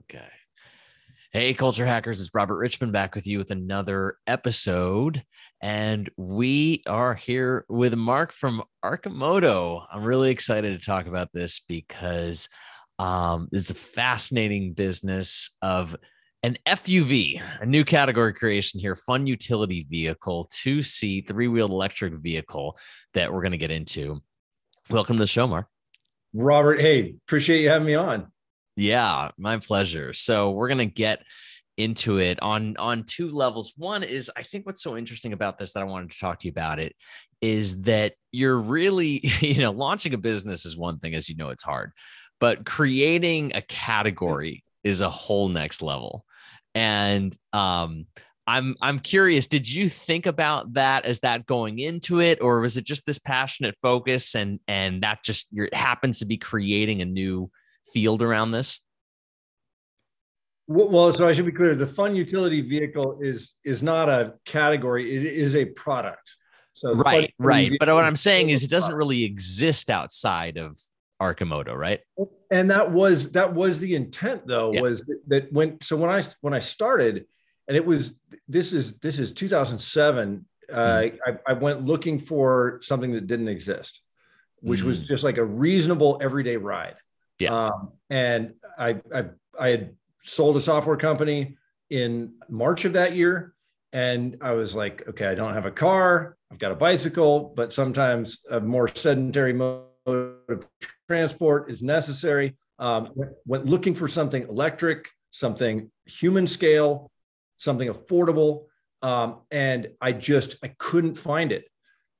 Okay. Hey, culture hackers, it's Robert Richmond back with you with another episode. And we are here with Mark from Arcimoto. I'm really excited to talk about this because um, this is a fascinating business of an FUV, a new category creation here, fun utility vehicle, two seat, three wheeled electric vehicle that we're going to get into. Welcome to the show, Mark. Robert, hey, appreciate you having me on. Yeah, my pleasure. So we're gonna get into it on on two levels. One is I think what's so interesting about this that I wanted to talk to you about it is that you're really, you know, launching a business is one thing, as you know, it's hard, but creating a category is a whole next level. And um, I'm I'm curious, did you think about that as that going into it, or was it just this passionate focus and and that just it happens to be creating a new field around this? Well, so I should be clear. The fun utility vehicle is is not a category; it is a product. So right, right. But what I'm saying is, it doesn't really exist outside of Arcimoto, right? And that was that was the intent, though, yeah. was that, that when so when I when I started, and it was this is this is 2007. Uh, mm. I, I went looking for something that didn't exist, which mm. was just like a reasonable everyday ride. Yeah. Um, and I, I, I had sold a software company in March of that year. And I was like, okay, I don't have a car. I've got a bicycle, but sometimes a more sedentary mode of transport is necessary. Um, went looking for something electric, something human scale, something affordable. Um, and I just, I couldn't find it.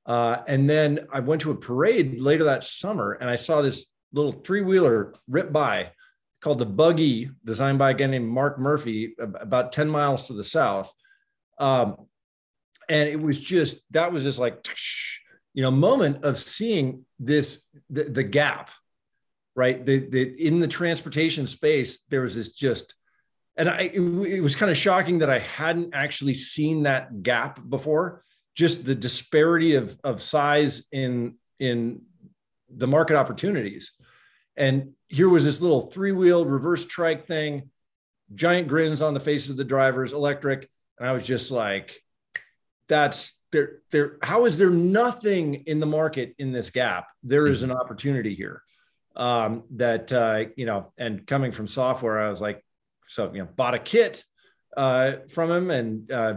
Uh, and then I went to a parade later that summer and I saw this little three wheeler rip by called the Buggy, designed by a guy named Mark Murphy, about 10 miles to the south. Um, and it was just, that was just like, you know, moment of seeing this, the, the gap, right? The, the, in the transportation space, there was this just, and I, it, it was kind of shocking that I hadn't actually seen that gap before. Just the disparity of, of size in, in the market opportunities. And here was this little three wheeled reverse trike thing, giant grins on the faces of the drivers, electric. And I was just like, that's there, there, how is there nothing in the market in this gap? There is an opportunity here. Um, that uh, you know, and coming from software, I was like, so you know, bought a kit uh, from him and uh,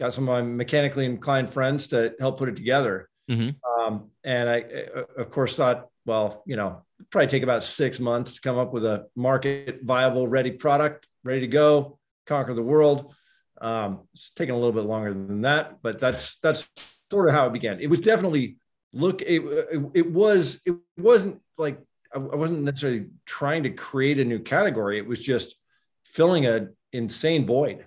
got some of my mechanically inclined friends to help put it together. Mm-hmm. Um, and I, uh, of course, thought, well, you know, probably take about six months to come up with a market viable, ready product, ready to go, conquer the world. Um, it's taken a little bit longer than that, but that's that's sort of how it began. It was definitely look. It, it, it was it wasn't like I wasn't necessarily trying to create a new category. It was just filling a insane void.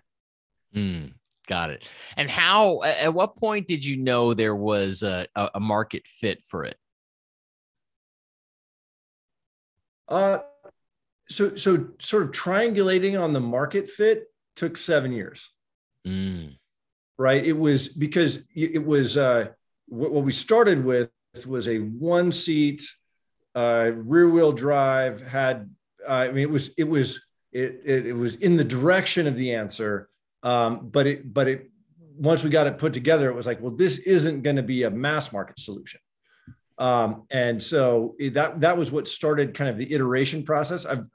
Mm, got it. And how? At what point did you know there was a, a market fit for it? Uh, so so sort of triangulating on the market fit took seven years. Mm. Right. It was because it was uh, what, we started with was a one seat uh, rear wheel drive had uh, I mean it was it was it, it, it was in the direction of the answer um, but it but it once we got it put together it was like well this isn't going to be a mass market solution um, and so that that was what started kind of the iteration process. I've,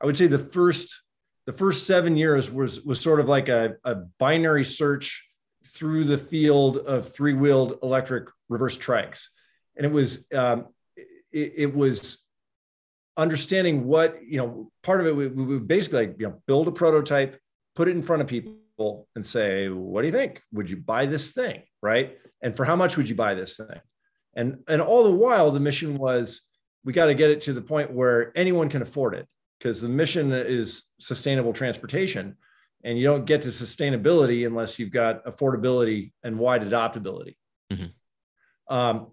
I would say the first the first seven years was was sort of like a, a binary search through the field of three wheeled electric reverse trikes, and it was um, it, it, was understanding what you know. Part of it we, we would basically like you know build a prototype, put it in front of people, and say, "What do you think? Would you buy this thing? Right? And for how much would you buy this thing?" And, and all the while, the mission was we got to get it to the point where anyone can afford it because the mission is sustainable transportation. And you don't get to sustainability unless you've got affordability and wide adoptability. Mm-hmm. Um,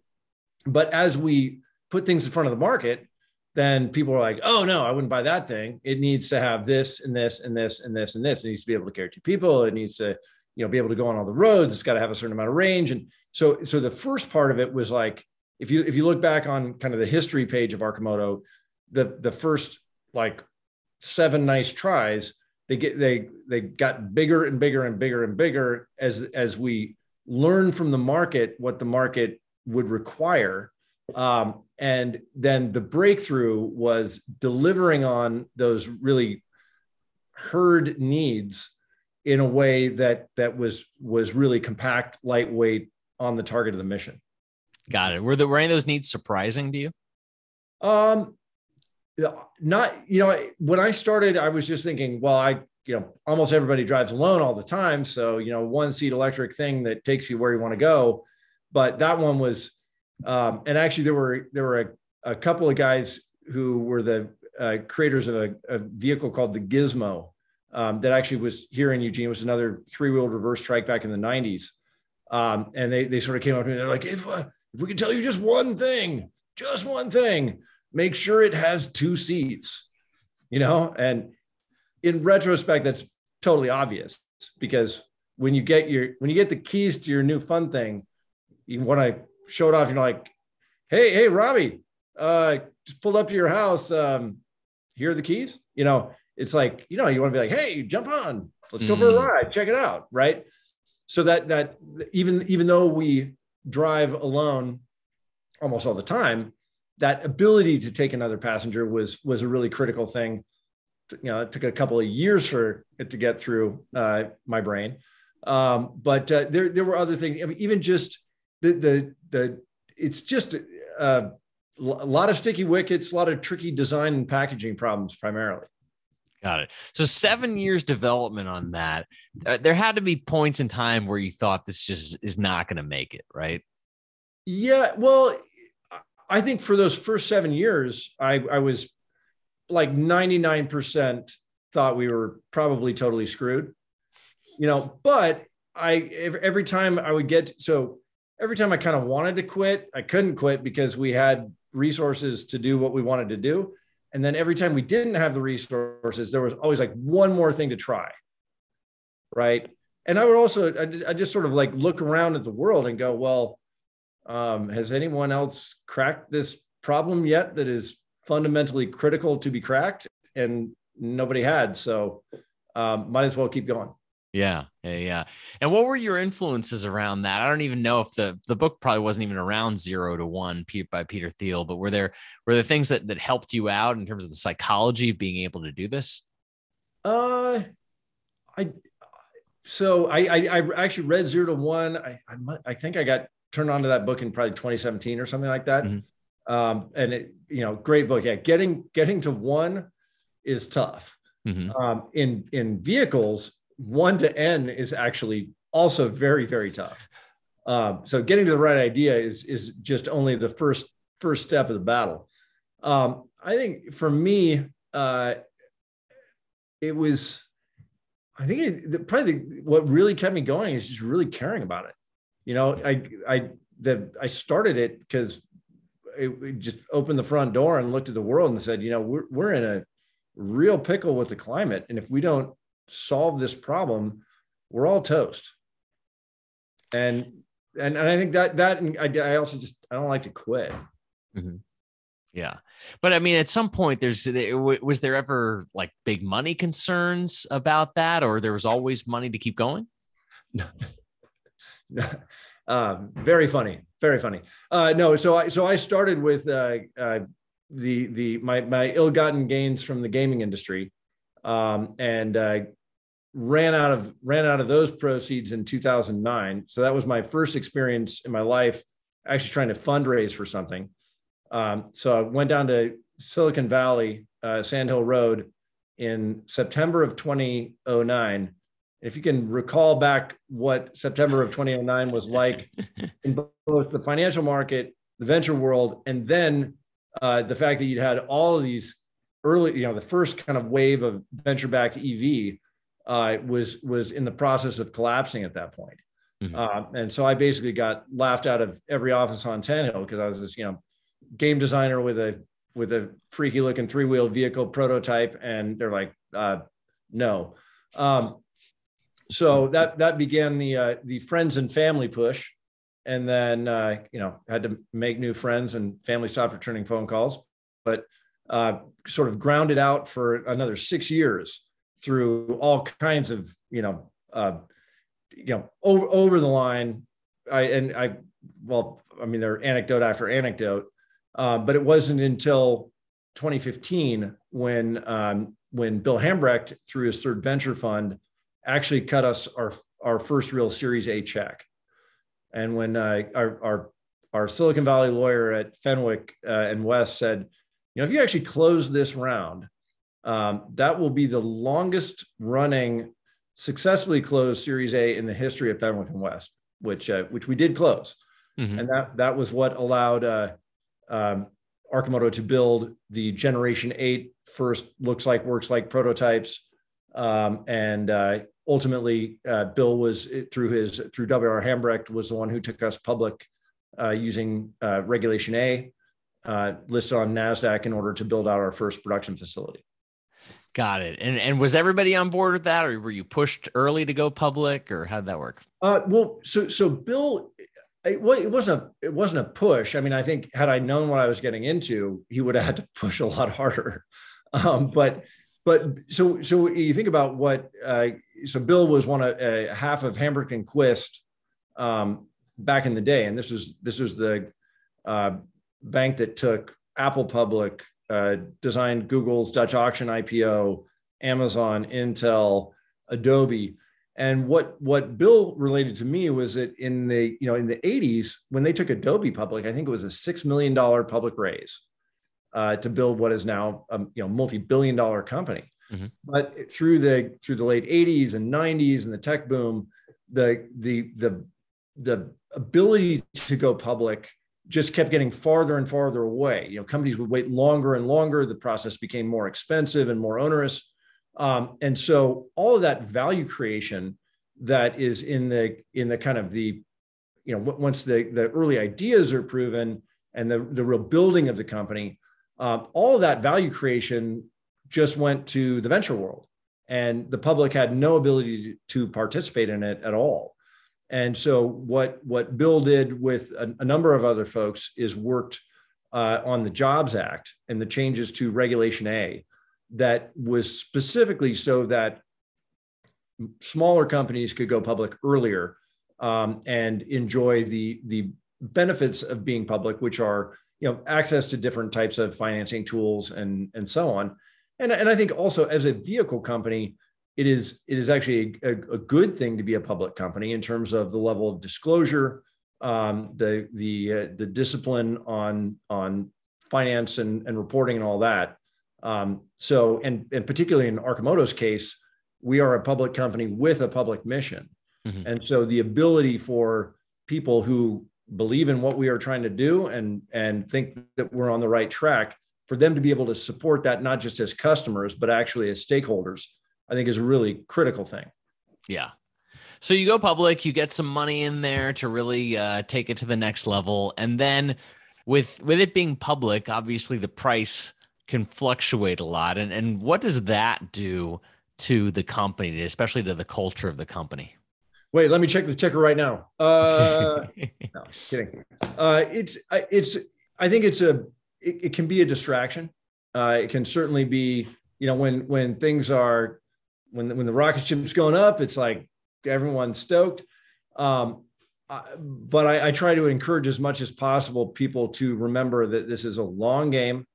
but as we put things in front of the market, then people are like, oh no, I wouldn't buy that thing. It needs to have this and this and this and this and this. It needs to be able to carry two people. It needs to, you know, be able to go on all the roads. It's got to have a certain amount of range. And so, so the first part of it was like, if you if you look back on kind of the history page of Arcimoto, the the first like seven nice tries, they get they they got bigger and bigger and bigger and bigger as as we learn from the market what the market would require. Um, and then the breakthrough was delivering on those really herd needs in a way that that was was really compact, lightweight, on the target of the mission. Got it. Were there were any of those needs surprising to you? Um, not you know when I started, I was just thinking, well, I you know almost everybody drives alone all the time, so you know one seat electric thing that takes you where you want to go. But that one was, um, and actually there were there were a, a couple of guys who were the uh, creators of a, a, vehicle called the Gizmo um, that actually was here in Eugene. It was another three wheeled reverse trike back in the '90s, um, and they they sort of came up to me. They're like, if, uh, if we could tell you just one thing, just one thing, make sure it has two seats, you know? And in retrospect, that's totally obvious because when you get your when you get the keys to your new fun thing, you want to show it off, you're like, hey, hey, Robbie, uh, just pulled up to your house. Um, here are the keys. You know, it's like, you know, you want to be like, hey, jump on, let's go mm. for a mm. ride, check it out. Right. So that that even even though we drive alone almost all the time, that ability to take another passenger was was a really critical thing. You know, it took a couple of years for it to get through uh, my brain, um, but uh, there there were other things. I mean, even just the the the it's just uh, a lot of sticky wickets, a lot of tricky design and packaging problems primarily. Got it. So seven years development on that. Uh, there had to be points in time where you thought this just is not going to make it, right? Yeah. Well, I think for those first seven years, I, I was like 99% thought we were probably totally screwed, you know, but I, every time I would get, so every time I kind of wanted to quit, I couldn't quit because we had resources to do what we wanted to do. And then every time we didn't have the resources, there was always like one more thing to try. Right. And I would also, I, just sort of like look around at the world and go, well, um, has anyone else cracked this problem yet that is fundamentally critical to be cracked? And nobody had. So um, might as well keep going. Yeah, yeah, yeah. And what were your influences around that? I don't even know if the the book probably wasn't even around Zero to One by Peter Thiel, but were there were there things that that helped you out in terms of the psychology of being able to do this? Uh, I so I I, I actually read Zero to One. I, I I think I got turned on to that book in probably 2017 or something like that. Mm-hmm. Um, and it, you know, great book. Yeah, getting getting to one is tough. Mm-hmm. Um, in in vehicles, one to n is actually also very very tough. Um, so getting to the right idea is is just only the first first step of the battle. Um, I think for me, uh, it was. I think it, probably the, what really kept me going is just really caring about it you know, I I the I started it because it, just opened the front door and looked at the world and said, you know, we're we're in a real pickle with the climate, and if we don't solve this problem, we're all toast. And and, and I think that that and I, I also just I don't like to quit. Mm-hmm. Yeah. But I mean, at some point, there's was there ever like big money concerns about that, or there was always money to keep going? No, uh, very funny, very funny. Uh, no, so I so I started with uh, uh, the the my my ill-gotten gains from the gaming industry, um, and uh, ran out of ran out of those proceeds in 2009. So that was my first experience in my life actually trying to fundraise for something. Um, so I went down to Silicon Valley, uh, Sand Hill Road, in September of 2009 if you can recall back what September of 2009 was like in both the financial market, the venture world, and then uh, the fact that you'd had all of these early, you know, the first kind of wave of venture-backed EV uh, was was in the process of collapsing at that point. Mm-hmm. Uh, and so I basically got laughed out of every office on Sand Hill because I was this, you know, game designer with a with a freaky looking three wheeled vehicle prototype, and they're like, uh, no. Um, so that that began the uh, the friends and family push, and then uh, you know had to make new friends and family stopped returning phone calls. But uh, sort of grounded out for another six years through all kinds of you know uh, you know over over the line. I and I well, I mean, they're anecdote after anecdote, uh, but it wasn't until 2015 when um, when Bill Hambrecht, through his third venture fund, actually cut us our our first real Series A check. And when uh, our, our our Silicon Valley lawyer at Fenwick uh, and West said, you know, if you actually close this round, um, that will be the longest running successfully closed Series A in the history of Fenwick and West, which uh, which we did close, mm-hmm. and that that was what allowed uh, um, Arcimoto to build the Generation Eight first looks like works like prototypes, um, and uh, ultimately uh, Bill was through his through WR Hambrecht was the one who took us public uh, using uh, Regulation A, listed on Nasdaq in order to build out our first production facility. Got it. And and was everybody on board with that, or were you pushed early to go public, or how did that work? Uh, well, so so Bill, it, it wasn't a it wasn't a push. I mean, I think had I known what I was getting into, he would have had to push a lot harder. Um, but but so so you think about what uh, so Bill was one of uh, half of Hambrecht and Quist um, back in the day, and this was this was the uh, bank that took Apple public uh, designed Google's Dutch auction IPO, Amazon, Intel, Adobe. And what what Bill related to me was that in the you know in the 80s when they took Adobe public, I think it was a six million dollar public raise uh, to build what is now a you know multi-billion dollar company. Mm-hmm. But through the through the late 80s and 90s and the tech boom, the the the the ability to go public just kept getting farther and farther away. You know, companies would wait longer and longer. The process became more expensive and more onerous. Um, and so all of that value creation that is in the in the kind of the you know once the the early ideas are proven and the the real building of the company, um, all of that value creation just went to the venture world, and the public had no ability to, to participate in it at all. And so what what Bill did with a, a number of other folks is worked uh, on the Jobs Act and the changes to Regulation A that was specifically so that smaller companies could go public earlier um, and enjoy the the benefits of being public, which are you know access to different types of financing tools and and so on. And, and I think also as a vehicle company, it is it is actually a, a, good thing to be a public company in terms of the level of disclosure, um, the the uh, the discipline on on finance and, and reporting and all that. Um, so and and particularly in Arcimoto's case, we are a public company with a public mission, mm-hmm. and so the ability for people who believe in what we are trying to do and and think that we're on the right track for them to be able to support that not just as customers but actually as stakeholders I think is a really critical thing. Yeah. So you go public, you get some money in there to really uh, take it to the next level, and then with with it being public, obviously the price can fluctuate a lot. And and what does that do to the company, especially to the culture of the company? Wait, let me check the ticker right now. Uh, no, kidding. Uh, it's it's I think it's a it, it can be a distraction. Uh, it can certainly be you know when when things are when the, when the rocket ship's going up, it's like everyone's stoked. Um, I, but I, I, try to encourage as much as possible people to remember that this is a long game.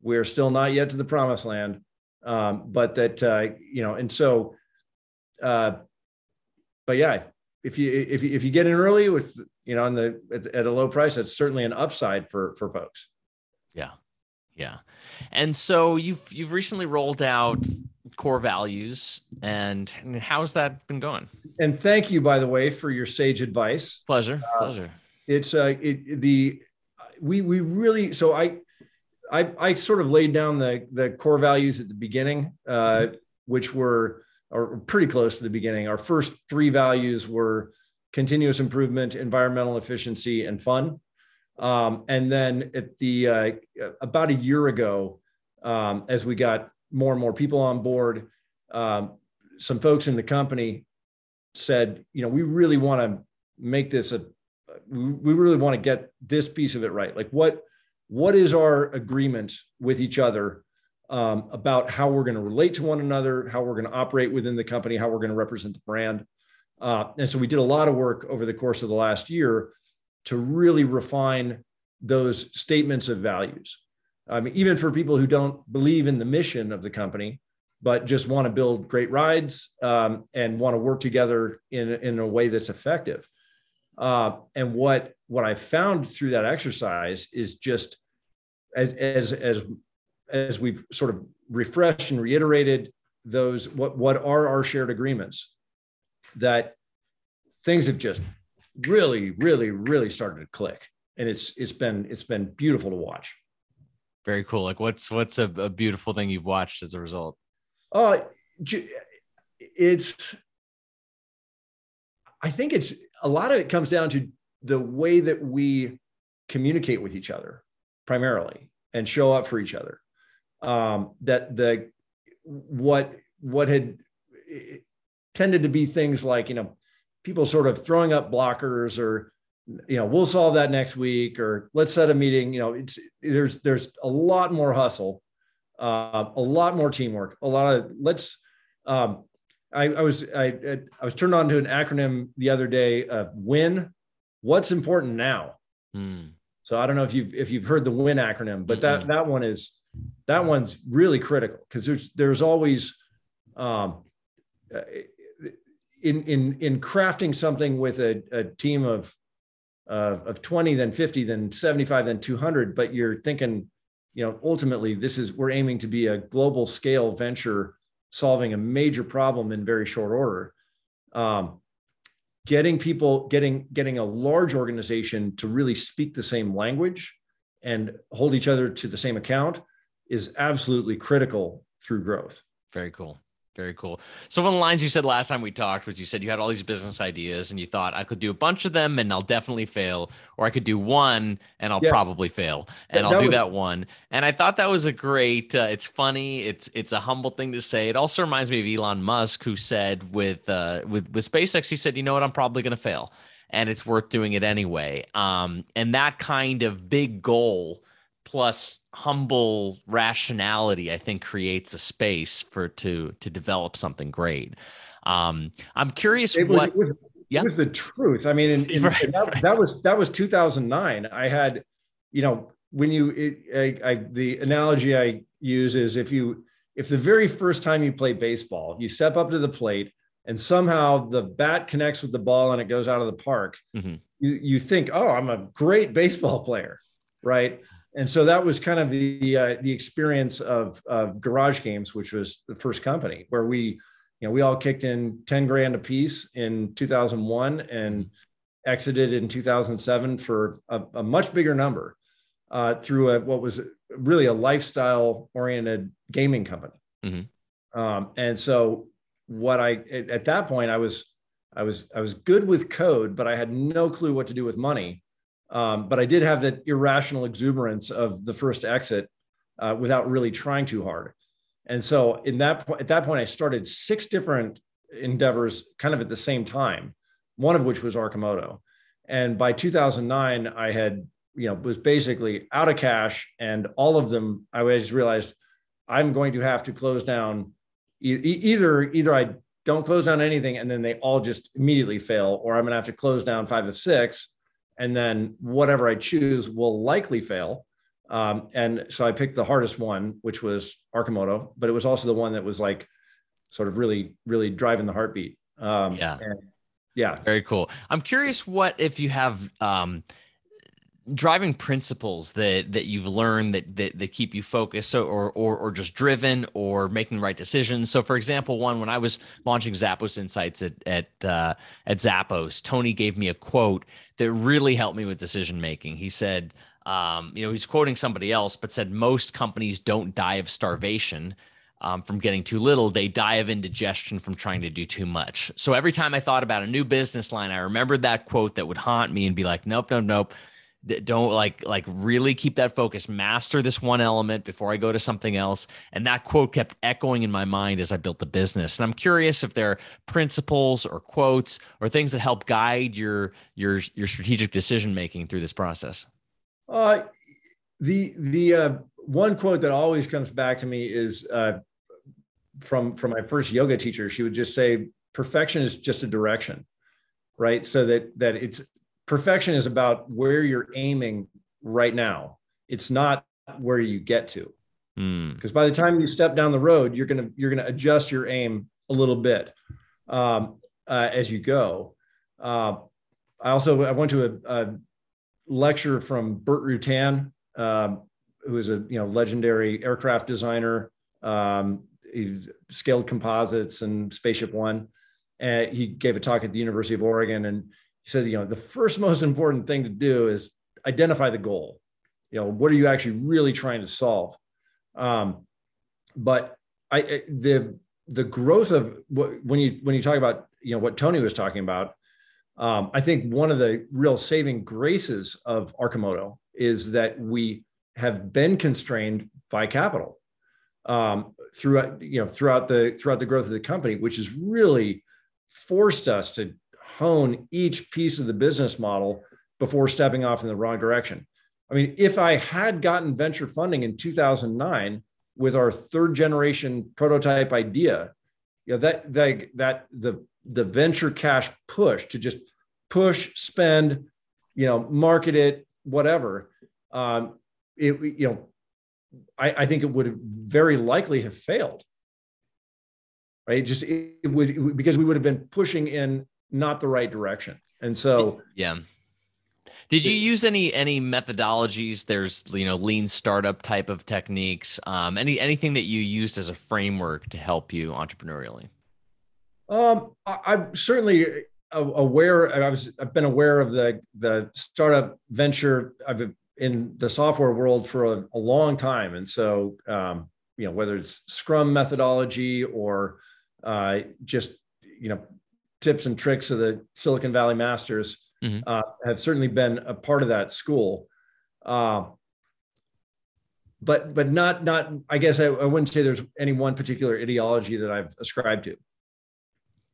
We're still not yet to the promised land, um, but that uh, you know, and so, uh, but yeah, if you if you, if you get in early with you know, on the at, at a low price, that's certainly an upside for for folks. Yeah, yeah, and so you've you've recently rolled out core values and how's that been going? And thank you by the way for your sage advice. Pleasure uh, pleasure. it's uh it, the we we really so I, I i sort of laid down the the core values at the beginning uh mm-hmm. which were are pretty close to the beginning. Our first three values were continuous improvement environmental efficiency and fun. Um, and then at the uh, about a year ago um, as we got more and more people on board. Um, some folks in the company said, you know, we really want to make this a, we really want to get this piece of it right. Like what, what is our agreement with each other um, about how we're going to relate to one another, how we're going to operate within the company, how we're going to represent the brand. Uh, and so we did a lot of work over the course of the last year to really refine those statements of values. I mean, even for people who don't believe in the mission of the company, but just want to build great rides um, and want to work together in, in a way that's effective. Uh, and what what I found through that exercise is just as as as as we've sort of refreshed and reiterated those what what are our shared agreements that things have just really really really started to click and it's it's been it's been beautiful to watch very cool. Like what's what's a, a beautiful thing you've watched as a result? Uh it's i think it's a lot of it comes down to the way that we communicate with each other primarily and show up for each other. Um, that the what what had tended to be things like you know people sort of throwing up blockers or you know we'll solve that next week or let's set a meeting you know it's there's there's a lot more hustle uh, a lot more teamwork a lot of let's um, I, I, was I, I was turned on to an acronym the other day of win what's important now mm. so i don't know if you've if you've heard the win acronym but mm-hmm. that that one is that one's really critical because there's there's always um, in in in crafting something with a, a team of uh, of 20 then 50 then 75 then 200 but you're thinking you know ultimately this is we're aiming to be a global scale venture solving a major problem in very short order um, getting people getting getting a large organization to really speak the same language and hold each other to the same account is absolutely critical through growth. Very cool. Very cool. So one of the lines you said last time we talked was you said you had all these business ideas and you thought I could do a bunch of them and I'll definitely fail, or I could do one and I'll yeah. probably fail, and I'll do was- that one. And I thought that was a great. Uh, it's funny. It's it's a humble thing to say. It also reminds me of Elon Musk, who said with uh, with with SpaceX, he said, you know what, I'm probably going to fail, and it's worth doing it anyway. Um, and that kind of big goal plus humble rationality i think creates a space for to to develop something great um i'm curious it what was, it was, yeah. it was the truth i mean in, in, right, that, right. that, was that was 2009 i had you know when you it, I, I, the analogy i use is if you if the very first time you play baseball you step up to the plate and somehow the bat connects with the ball and it goes out of the park mm-hmm. you you think oh i'm a great baseball player right and so that was kind of the uh, the experience of, of GarageGames which was the first company where we you know we all kicked in 10 grand a piece in 2001 and exited in 2007 for a, a much bigger number uh, through a, what was really a lifestyle oriented gaming company mm-hmm. um, and so what i at that point i was i was i was good with code but i had no clue what to do with money um, but I did have that irrational exuberance of the first exit uh, without really trying too hard. And so in that point, at that point, I started six different endeavors kind of at the same time, one of which was Arcimoto. And by 2009, I had, you know, was basically out of cash and all of them, I just realized I'm going to have to close down e- either, either I don't close down anything and then they all just immediately fail, or I'm going to have to close down five of six and then whatever I choose will likely fail. Um, and so I picked the hardest one, which was Arcimoto, but it was also the one that was like sort of really, really driving the heartbeat. Um, yeah. And, yeah. Very cool. I'm curious what if you have um, driving principles that that you've learned that that, that keep you focused so or, or or just driven or making the right decisions. So for example one when i was launching zappos insights at at uh, at zappos tony gave me a quote that really helped me with decision making he said um, you know he's quoting somebody else but said most companies don't die of starvation um, from getting too little, they die of indigestion from trying to do too much. So every time I thought about a new business line, I remembered that quote that would haunt me and be like, nope, nope, nope don't like like really keep that focus master this one element before i go to something else and that quote kept echoing in my mind as i built the business and i'm curious if there are principles or quotes or things that help guide your your your strategic decision making through this process uh the the uh, one quote that always comes back to me is uh, from from my first yoga teacher. She would just say, "Perfection is just a direction." right? So that that it's perfection is about where you're aiming right now. It's not where you get to. Because mm. by the time you step down the road, you're gonna you're gonna adjust your aim a little bit um, uh, as you go. Uh, I also I went to a, a lecture from Burt Rutan, um, who is a you know legendary aircraft designer. Um, he scaled composites and Spaceship One, and he gave a talk at the University of Oregon, and he said, you know, the first most important thing to do is identify the goal. You know, what are you actually really trying to solve? Um, but I the the growth of what when you when you talk about you know what Tony was talking about, um, I think one of the real saving graces of Arcimoto is that we have been constrained by capital um, throughout you know throughout the throughout the growth of the company, which has really forced us to hone each piece of the business model before stepping off in the wrong direction. I mean, if I had gotten venture funding in 2009 with our third generation prototype idea, you know, that, that, that the, the venture cash push to just push, spend, you know, market it, whatever, um, it, you know, I, I think it would very likely have failed right? Just it, it would because we would have been pushing in not the right direction, and so yeah. Did you use any any methodologies? There's you know lean startup type of techniques. Um, any anything that you used as a framework to help you entrepreneurially? Um, I, am certainly aware. I was I've been aware of the the startup venture. I've been in the software world for a, a long time, and so um, you know whether it's Scrum methodology or uh, just you know tips and tricks of the Silicon Valley masters mm-hmm. uh, have certainly been a part of that school. Uh, but but not not I guess I, I wouldn't say there's any one particular ideology that I've ascribed to.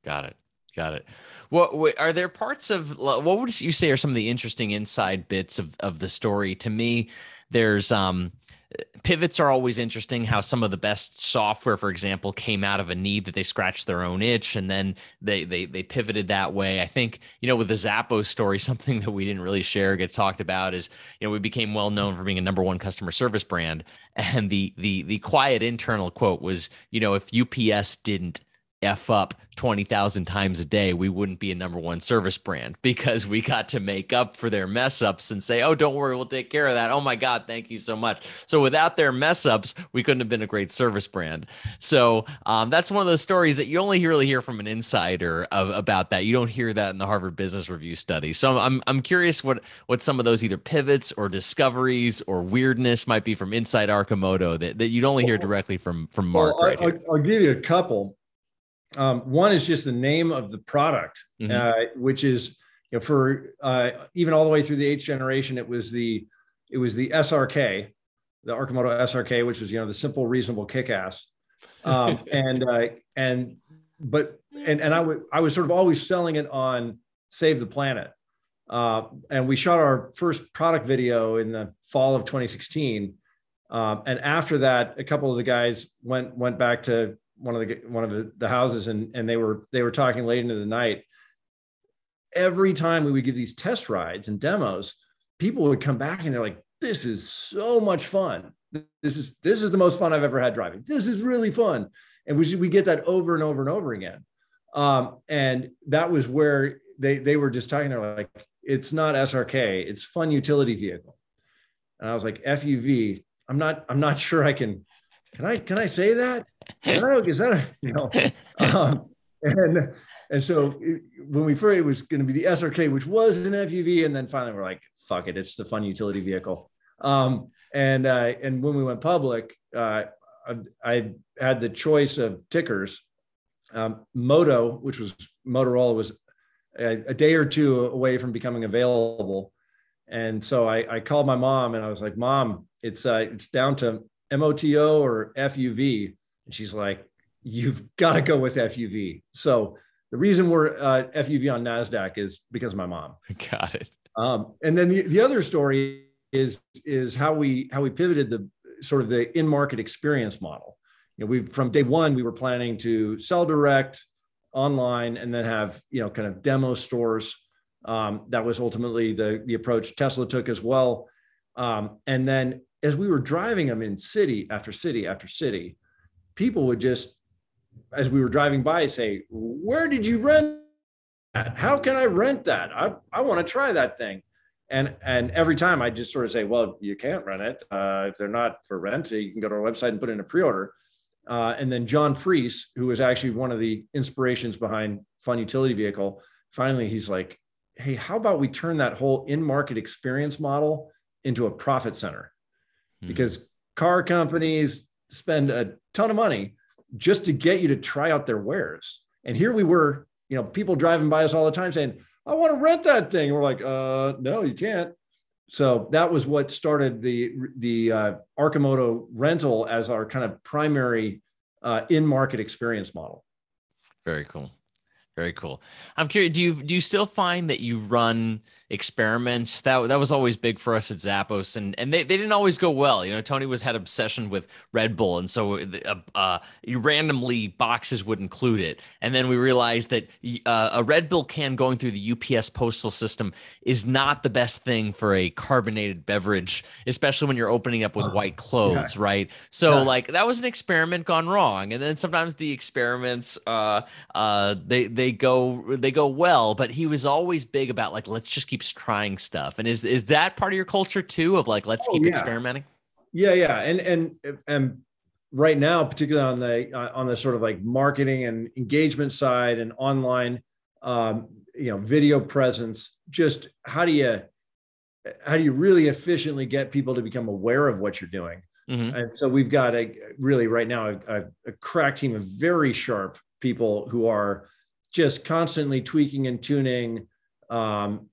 Got it. Got it. What are there parts of what would you say are some of the interesting inside bits of, of the story? To me, there's um pivots are always interesting how some of the best software for example came out of a need that they scratched their own itch and then they they they pivoted that way. I think you know with the zappos story something that we didn't really share get talked about is you know we became well known for being a number one customer service brand and the the the quiet internal quote was you know if ups didn't F up 20,000 times a day, we wouldn't be a number one service brand because we got to make up for their mess ups and say, oh, don't worry, we'll take care of that. Oh my God, thank you so much. So without their mess ups, we couldn't have been a great service brand. So um, that's one of those stories that you only really hear from an insider of, about that. You don't hear that in the Harvard Business Review study. So I'm, I'm curious what, what some of those either pivots or discoveries or weirdness might be from inside Arcimoto that, that you'd only hear directly from, from Mark well, right I, I'll give you a couple. Um, one is just the name of the product, mm-hmm. uh, which is you know for uh, even all the way through the H generation, it was the it was the SRK, the Arcimoto SRK, which was you know the simple, reasonable, kick-ass, um, and uh, and but and and I would I was sort of always selling it on Save the Planet, uh, and we shot our first product video in the fall of 2016. Um, and after that, a couple of the guys went went back to one of the one of the, the houses and and they were they were talking late into the night. Every time we would give these test rides and demos people would come back and they're like this is so much fun. This is this is the most fun i've ever had driving. This is really fun. And we, we get that over and over and over again. Um, and that was where they they were just talking they're like it's not srk it's fun utility vehicle. And i was like fuv i'm not i'm not sure i can can I can I say that? Is that you know? Um, and and so it, when we first it was going to be the SRK, which was an FUV, and then finally we're like, fuck it, it's the fun utility vehicle. Um, and uh, and when we went public, uh, I, I, had the choice of tickers. Um, Moto, which was Motorola, was a, a, day or two away from becoming available, and so I, I called my mom and I was like, "Mom, it's uh, it's down to MOTO or FUV? And she's like, you've got to go with FUV. So the reason we're uh, FUV on NASDAQ is because of my mom. Got it. Um, and then the, the other story is is how we how we pivoted the sort of the in market experience model. You know, we from day one we were planning to sell direct online and then have you know kind of demo stores. Um, that was ultimately the the approach Tesla took as well. Um, and then as we were driving them in city after city after city, people would just, as we were driving by, say, "Where did you rent that? How can I rent that? I I want to try that thing." And and every time I just sort of say, "Well, you can't rent it uh, if they're not for rent. You can go to our website and put in a pre-order." Uh, and then John Freese, who was actually one of the inspirations behind Fun Utility Vehicle, finally he's like, "Hey, how about we turn that whole in-market experience model into a profit center?" Hmm. Because car companies spend a ton of money just to get you to try out their wares. And here we were, you know, people driving by us all the time saying, I want to rent that thing. And we're like, uh, no, you can't. So that was what started the the uh, Arcimoto rental as our kind of primary uh, in market experience model. Very cool, very cool. I'm curious. Do you do you still find that you run experiments. That that was always big for us at Zappos and and they, they didn't always go well. You know Tony was had obsession with Red Bull and so uh, uh, randomly boxes would include it. And then we realized that uh, a Red Bull can going through the UPS postal system is not the best thing for a carbonated beverage especially when you're opening up with white clothes yeah. right? So yeah. like that was an experiment gone wrong and then sometimes the experiments uh uh they they go they go well but he was always big about like let's just keep keeps trying stuff. And is is that part of your culture too? Of like, let's oh, keep yeah. experimenting. Yeah, yeah, and and and right now, particularly on the uh, on the sort of like marketing and engagement side and online, um, you know, video presence. Just how do you how do you really efficiently get people to become aware of what you're doing? Mm-hmm. And so we've got a really right now a, a crack team of very sharp people who are just constantly tweaking and tuning um,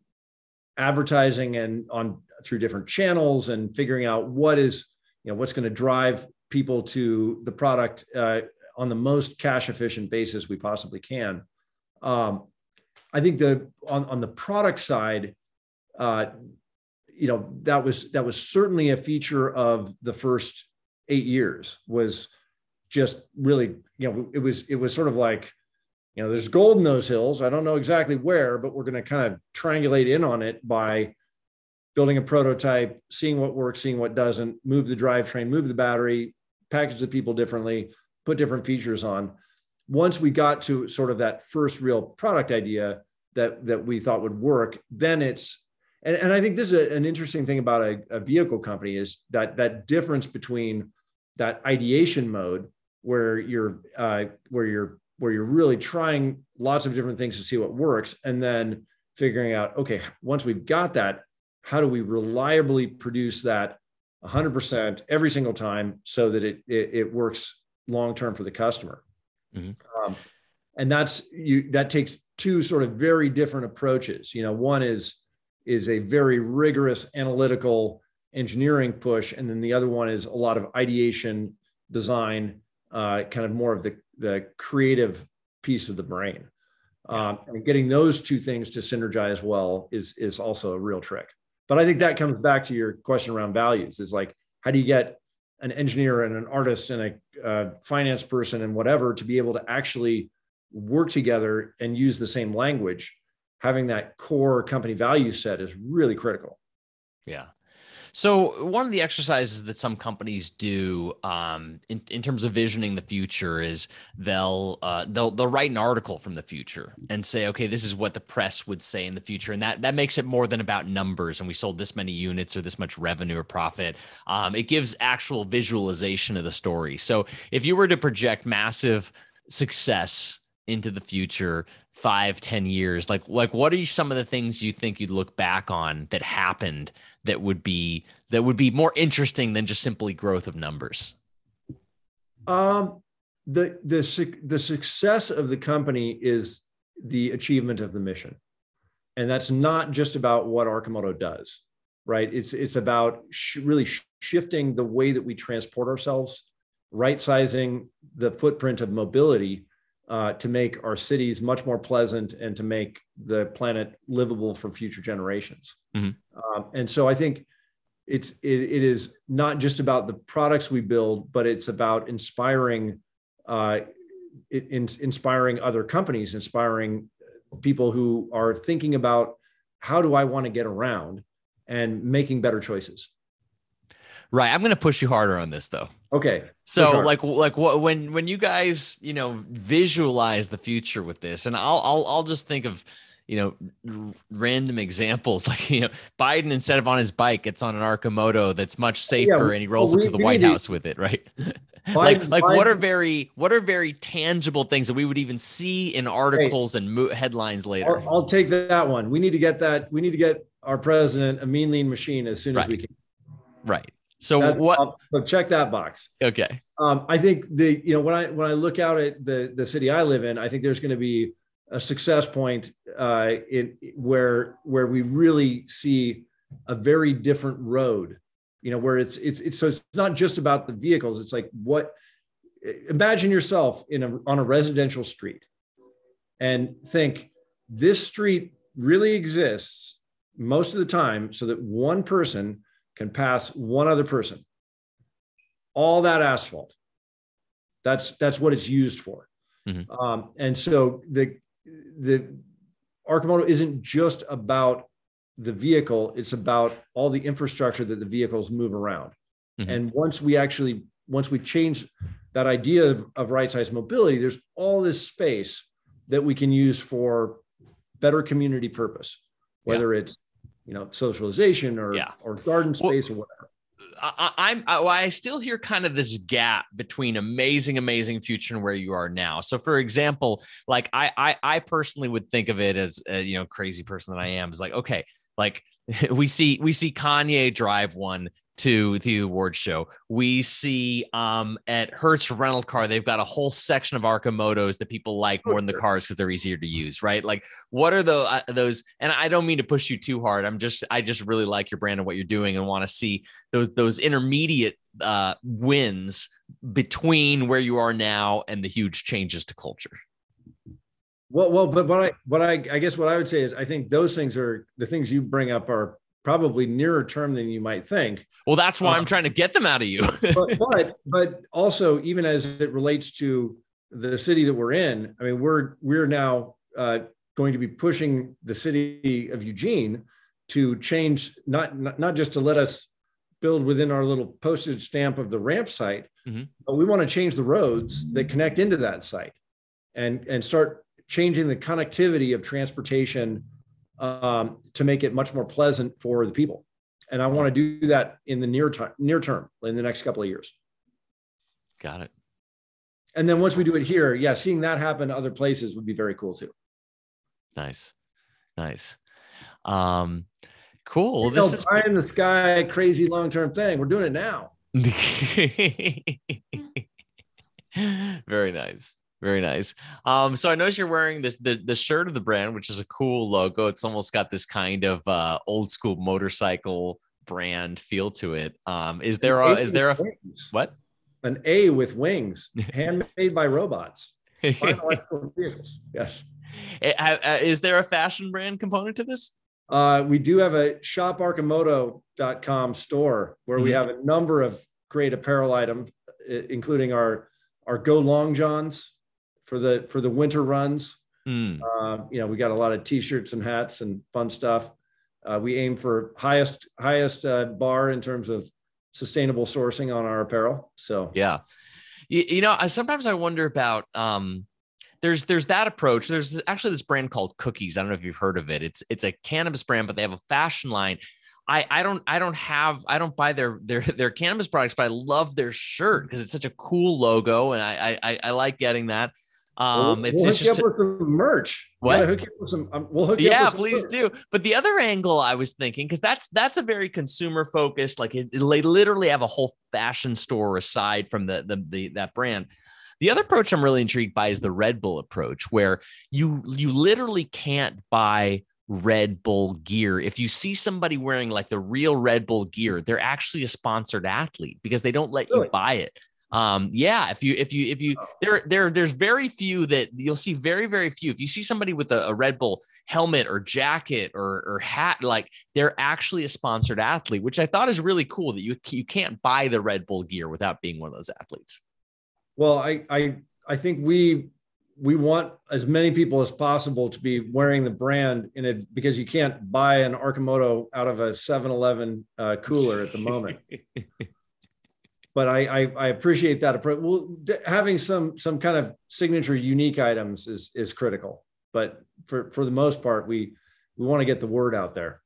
advertising and on through different channels and figuring out what is you know what's going to drive people to the product uh, on the most cash efficient basis we possibly can. Um, i think the on, on the product side uh, you know that was that was certainly a feature of the first eight years was just really you know it was it was sort of like you know, there's gold in those hills. I don't know exactly where, but we're going to kind of triangulate in on it by building a prototype, seeing what works, seeing what doesn't, move the drivetrain, move the battery, package the people differently, put different features on. Once we got to sort of that first real product idea that that we thought would work, then it's and, and I think this is a, an interesting thing about a, a vehicle company is that that difference between that ideation mode where you're uh, where you're where you're really trying lots of different things to see what works and then figuring out okay once we've got that how do we reliably produce that 100% every single time so that it it, it works long term for the customer mm-hmm. um, and that's you that takes two sort of very different approaches you know one is is a very rigorous analytical engineering push and then the other one is a lot of ideation design uh, kind of more of the the creative piece of the brain. Um, and getting those two things to synergize well is is also a real trick. But I think that comes back to your question around values. Is like how do you get an engineer and an artist and a uh, finance person and whatever to be able to actually work together and use the same language? Having that core company value set is really critical. Yeah. So one of the exercises that some companies do um, in, in terms of visioning the future is they'll uh, they'll they'll write an article from the future and say, okay, this is what the press would say in the future, and that that makes it more than about numbers. And we sold this many units or this much revenue or profit. Um, it gives actual visualization of the story. So if you were to project massive success into the future five ten years like like what are some of the things you think you'd look back on that happened that would be that would be more interesting than just simply growth of numbers? Um, the the the success of the company is the achievement of the mission, and that's not just about what Arcimoto does, right? It's it's about sh- really sh- shifting the way that we transport ourselves, right sizing the footprint of mobility uh, to make our cities much more pleasant and to make the planet livable for future generations. Mm-hmm. Um, and so I think it's it, it is not just about the products we build, but it's about inspiring uh, in, inspiring other companies, inspiring people who are thinking about how do I want to get around and making better choices. Right. I'm going to push you harder on this though. Okay. So like like what when when you guys, you know, visualize the future with this and I'll I'll I'll just think of you know, random examples like you know, Biden instead of on his bike, it's on an Arcimoto that's much oh, safer, yeah, and he rolls well, we, up to the White House with it, right? Biden, like, like Biden, what are very, what are very tangible things that we would even see in articles hey, and mo- headlines later? I'll, I'll, take that one. We need to get that. We need to get our president a mean lean machine as soon right. as we can. Right. So That's, what? so check that box. Okay. Um, I think the you know when I when I look out at the the city I live in, I think there's going to be a success point uh, in where where we really see a very different road you know where it's it's it's so it's not just about the vehicles it's like what imagine yourself in a on a residential street and think this street really exists most of the time so that one person can pass one other person all that asphalt that's that's what it's used for mm-hmm. um, and so the the Arcimoto isn't just about the vehicle, it's about all the infrastructure that the vehicles move around. Mm-hmm. And once we actually, once we change that idea of, of right size mobility, there's all this space that we can use for better community purpose, whether yeah. it's you know socialization or yeah. or garden space well, or whatever. I, am I, I, still hear kind of this gap between amazing, amazing future and where you are now. So, for example, like I, I, I personally would think of it as a, you know crazy person that I am is like okay, like we see we see Kanye drive one to the award show. We see um, at Hertz rental car, they've got a whole section of Arcimotos that people like more than the cars because they're easier to use, right? Like, what are the uh, those? And I don't mean to push you too hard. I'm just I just really like your brand and what you're doing, and want to see those those intermediate uh, wins between where you are now and the huge changes to culture. Well, well, but what I what I I guess what I would say is I think those things are the things you bring up are probably nearer term than you might think. Well, that's why um, I'm trying to get them out of you. but, but but also even as it relates to the city that we're in, I mean, we're we're now uh, going to be pushing the city of Eugene to change not not, not just to let us build within our little postage stamp of the ramp site, mm-hmm. but we want to change the roads that connect into that site and and start changing the connectivity of transportation um, to make it much more pleasant for the people. And I want to do that in the near time, near term, in the next couple of years. Got it. And then once we do it here, yeah, seeing that happen other places would be very cool too. Nice, nice. Um, cool. You this know, is pie in the sky, crazy long term thing. We're doing it now. very nice. Very nice. Um, so I noticed you're wearing the, the, the shirt of the brand, which is a cool logo. It's almost got this kind of uh, old school motorcycle brand feel to it. Um, is there a is there a what? An A with wings, handmade by robots. yes. Eh, uh, is there a fashion brand component to this? Uh, we do have a shoparcimoto.com store where mm-hmm. we have a number of great apparel items, including our our Go Long Johns, for the for the winter runs. Mm. Uh, you know, we got a lot of t-shirts and hats and fun stuff. Uh, we aim for highest highest uh, bar in terms of sustainable sourcing on our apparel. So yeah, you, you know, I, sometimes I wonder about. Um, there's there's that approach. There's actually this brand called Cookies. I don't know if you've heard of it. It's it's a cannabis brand, but they have a fashion line. I, I don't I don't have I don't buy their their their cannabis products, but I love their shirt because it's such a cool logo, and I I, I like getting that. Um, we'll, we'll it's, just with some merch. What? Hook you with some, um, we'll hook you up. yeah, please merch. do. But the other angle I was thinking, because that's that's a very consumer focused. Like it, they literally have a whole fashion store aside from the, the the that brand. The other approach I'm really intrigued by is the Red Bull approach, where you you literally can't buy Red Bull gear. If you see somebody wearing like the real Red Bull gear, they're actually a sponsored athlete because they don't let really? you buy it. Um, yeah, if you if you if you oh. there there there's very few that you'll see very very few. If you see somebody with a, a Red Bull helmet or jacket or or hat, like they're actually a sponsored athlete, which I thought is really cool that you you can't buy the Red Bull gear without being one of those athletes. Well, I I I think we we want as many people as possible to be wearing the brand in it because you can't buy an Arcimoto out of a 7-Eleven uh, cooler at the moment. but I, I, I appreciate that approach. Well, d- having some some kind of signature unique items is is critical. But for for the most part, we we want to get the word out there.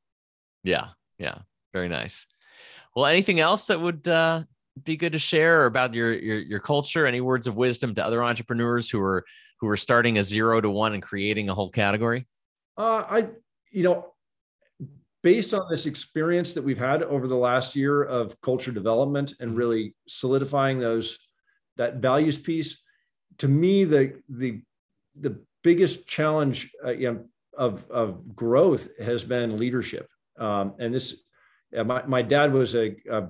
Yeah, yeah, very nice. Well, anything else that would uh, be good to share about your, your your culture? Any words of wisdom to other entrepreneurs who are who are starting a zero to one and creating a whole category? Uh, I you know based on this experience that we've had over the last year of culture development and mm-hmm. really solidifying those that values piece to me the the the biggest challenge uh, you know, of of growth has been leadership. Um, and this my, my dad was a, a,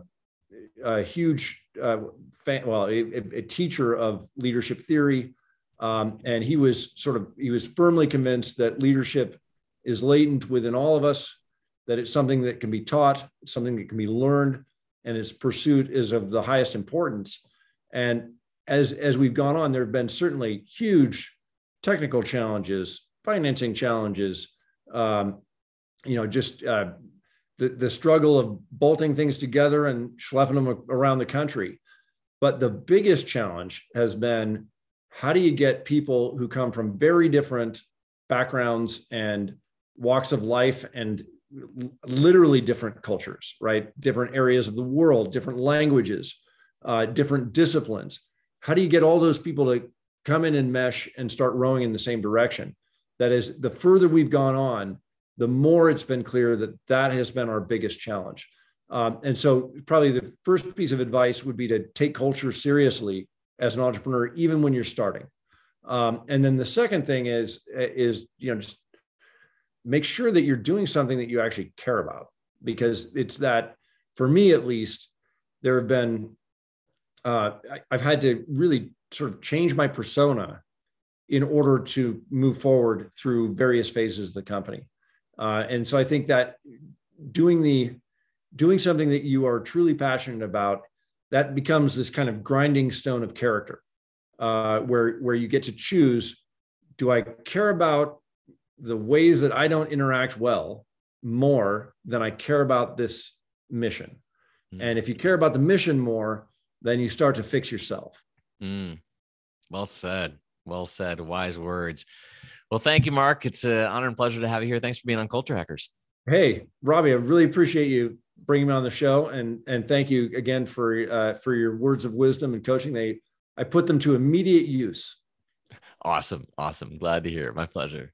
a huge uh, fan, well a, a, teacher of leadership theory. Um, and he was sort of he was firmly convinced that leadership is latent within all of us that it's something that can be taught, something that can be learned, and its pursuit is of the highest importance. And as as we've gone on, there have been certainly huge technical challenges, financing challenges, um, you know, just uh, the the struggle of bolting things together and schlepping them around the country. But the biggest challenge has been how do you get people who come from very different backgrounds and walks of life and literally different cultures, right? Different areas of the world, different languages, uh, different disciplines. How do you get all those people to come in and mesh and start rowing in the same direction? That is, the further we've gone on, the more it's been clear that that has been our biggest challenge. Um, and so, probably the first piece of advice would be to take culture seriously as an entrepreneur, even when you're starting. Um, and then the second thing is is you know just make sure that you're doing something that you actually care about because it's that for me at least there have been uh, I, i've had to really sort of change my persona in order to move forward through various phases of the company. Uh, and so i think that doing the doing something that you are truly passionate about that becomes this kind of grinding stone of character uh, where where you get to choose do i care about the ways that I don't interact well more than I care about this mission. Mm. And if you care about the mission more, then you start to fix yourself. Mm. Well said. Well said. Wise words. Well, thank you, Mark. It's an honor and pleasure to have you here. Thanks for being on Culture Hackers. Hey, Robbie, I really appreciate you bringing me on the show, and and thank you again for uh, for your words of wisdom and coaching. They I put them to immediate use. Awesome, awesome. Glad to hear. It. My pleasure.